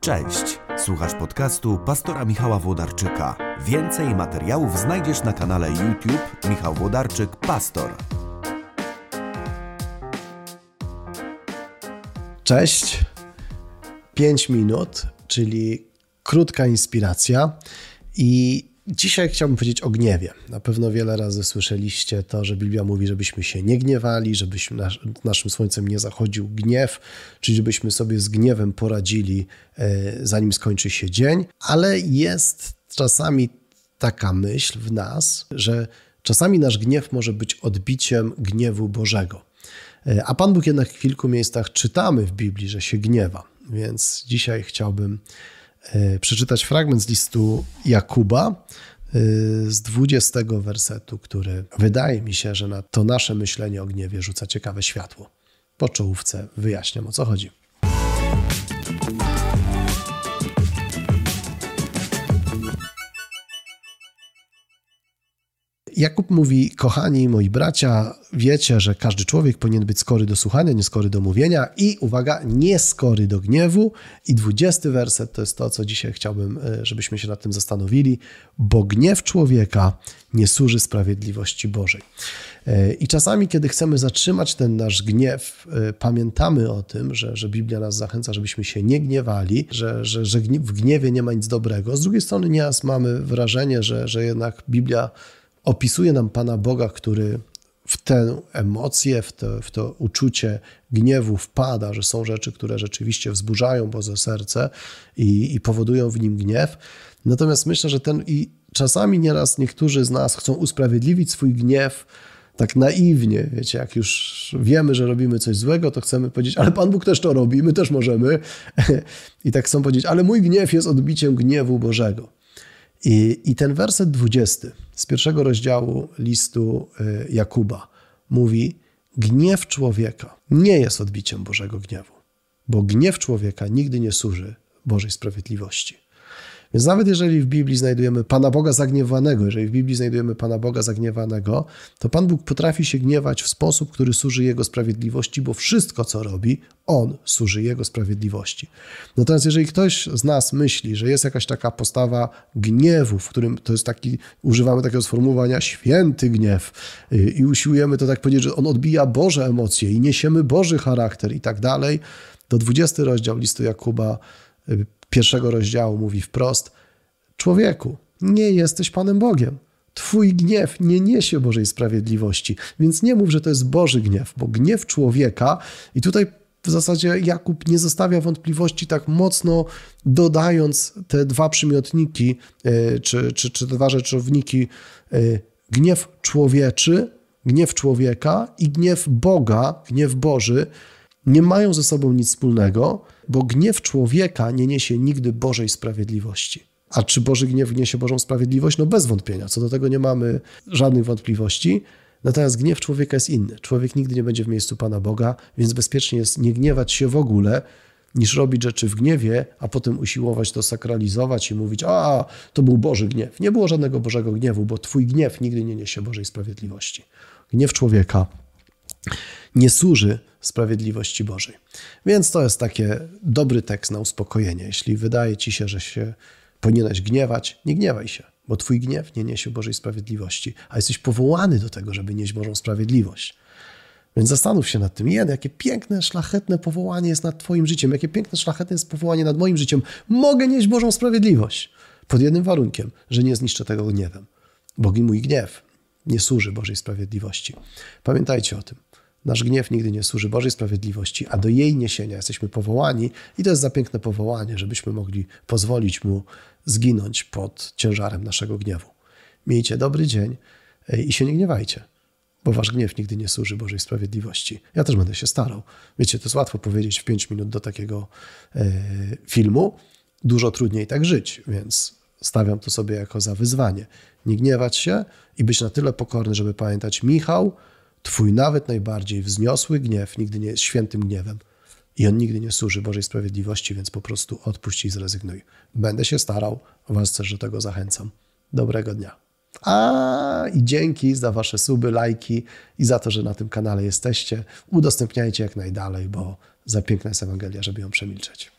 Cześć, słuchasz podcastu pastora Michała Włodarczyka. Więcej materiałów znajdziesz na kanale YouTube Michał Włodarczyk Pastor. Cześć. 5 minut, czyli krótka inspiracja. I dzisiaj chciałbym powiedzieć o gniewie. Na pewno wiele razy słyszeliście to, że Biblia mówi, żebyśmy się nie gniewali, żebyśmy nasz, naszym słońcem nie zachodził gniew, czyli żebyśmy sobie z gniewem poradzili, e, zanim skończy się dzień. Ale jest czasami taka myśl w nas, że czasami nasz gniew może być odbiciem gniewu Bożego. E, a Pan Bóg jednak w kilku miejscach czytamy w Biblii, że się gniewa. Więc dzisiaj chciałbym przeczytać fragment z listu Jakuba e, z 20 wersetu, który wydaje mi się, że na to nasze myślenie o gniewie rzuca ciekawe światło. Po czołówce wyjaśniam o co chodzi. Jakub mówi: Kochani moi bracia, wiecie, że każdy człowiek powinien być skory do słuchania, nieskory do mówienia i uwaga, nieskory do gniewu. I dwudziesty werset to jest to, co dzisiaj chciałbym, e, żebyśmy się nad tym zastanowili, bo gniew człowieka nie służy sprawiedliwości Bożej. E, I czasami, kiedy chcemy zatrzymać ten nasz gniew, e, pamiętamy o tym, że, że Biblia nas zachęca, żebyśmy się nie gniewali, że, że, że w gniewie nie ma nic dobrego. Z drugiej strony, nieraz mamy wrażenie, że, że jednak Biblia opisuje nam Pana Boga, który w tę emocję, w to, w to uczucie gniewu wpada, że są rzeczy, które rzeczywiście wzburzają Boże serce i, i powodują w nim gniew. Natomiast myślę, że ten i czasami nieraz niektórzy z nas chcą usprawiedliwić swój gniew tak naiwnie, wiecie, jak już wiemy, że robimy coś złego, to chcemy powiedzieć, ale Pan Bóg też to robi, my też możemy. I tak chcą powiedzieć, ale mój gniew jest odbiciem gniewu Bożego. I, I ten werset 20 z pierwszego rozdziału listu y, Jakuba mówi: Gniew człowieka nie jest odbiciem Bożego gniewu, bo gniew człowieka nigdy nie służy Bożej sprawiedliwości. Więc nawet jeżeli w Biblii znajdujemy Pana Boga zagniewanego, jeżeli w Biblii znajdujemy Pana Boga zagniewanego, to Pan Bóg potrafi się gniewać w sposób, który służy Jego sprawiedliwości, bo wszystko, co robi, On służy Jego sprawiedliwości. Natomiast jeżeli ktoś z nas myśli, że jest jakaś taka postawa gniewu, w którym to jest taki, używamy takiego sformułowania święty gniew y, i usiłujemy to tak powiedzieć, że on odbija Boże emocje i niesiemy Boży charakter i tak dalej, to 20 rozdział listu Jakuba y, pierwszego rozdziału mówi wprost: Człowieku, nie jesteś Panem Bogiem. Twój gniew nie niesie Bożej sprawiedliwości, więc nie mów, że to jest Boży gniew, bo gniew człowieka, i tutaj w zasadzie Jakub nie zostawia wątpliwości, tak mocno dodając te dwa przymiotniki, e, czy, czy, czy dwa rzeczowniki, e, gniew człowieczy, gniew człowieka i gniew Boga, gniew Boży, nie mają ze sobą nic wspólnego, bo gniew człowieka nie niesie nigdy Bożej sprawiedliwości. A czy Boży gniew niesie Bożą sprawiedliwość? No bez wątpienia. Co do tego nie mamy żadnych wątpliwości. Natomiast gniew człowieka jest inny. Człowiek nigdy nie będzie w miejscu Pana Boga, więc bezpiecznie jest nie gniewać się w ogóle, niż robić rzeczy w gniewie, a potem usiłować to sakralizować i mówić, a to był Boży gniew. Nie było żadnego Bożego gniewu, bo Twój gniew nigdy nie niesie Bożej sprawiedliwości. Gniew człowieka nie służy sprawiedliwości Bożej. Więc to jest taki dobry tekst na uspokojenie. Jeśli wydaje ci się, że się powinieneś gniewać, nie gniewaj się, bo twój gniew nie niesie Bożej sprawiedliwości, a jesteś powołany do tego, żeby nieść Bożą sprawiedliwość. Więc zastanów się nad tym. Jeden, jakie piękne, szlachetne powołanie jest nad Twoim życiem, jakie piękne, szlachetne jest powołanie nad moim życiem. Mogę nieść Bożą sprawiedliwość pod jednym warunkiem, że nie zniszczę tego gniewem, bo mój gniew nie służy Bożej sprawiedliwości. Pamiętajcie o tym. Nasz gniew nigdy nie służy Bożej sprawiedliwości, a do jej niesienia jesteśmy powołani i to jest za piękne powołanie, żebyśmy mogli pozwolić mu zginąć pod ciężarem naszego gniewu. Miejcie dobry dzień i się nie gniewajcie, bo wasz gniew nigdy nie służy Bożej sprawiedliwości. Ja też będę się starał. Wiecie, to jest łatwo powiedzieć w pięć minut do takiego e, filmu. Dużo trudniej tak żyć, więc stawiam to sobie jako za wyzwanie. Nie gniewać się i być na tyle pokorny, żeby pamiętać Michał, Twój nawet najbardziej wzniosły gniew nigdy nie jest świętym gniewem i on nigdy nie służy Bożej sprawiedliwości, więc po prostu odpuść i zrezygnuj. Będę się starał, Was też do tego zachęcam. Dobrego dnia. A i dzięki za Wasze suby, lajki i za to, że na tym kanale jesteście. Udostępniajcie jak najdalej, bo za piękna jest Ewangelia, żeby ją przemilczeć.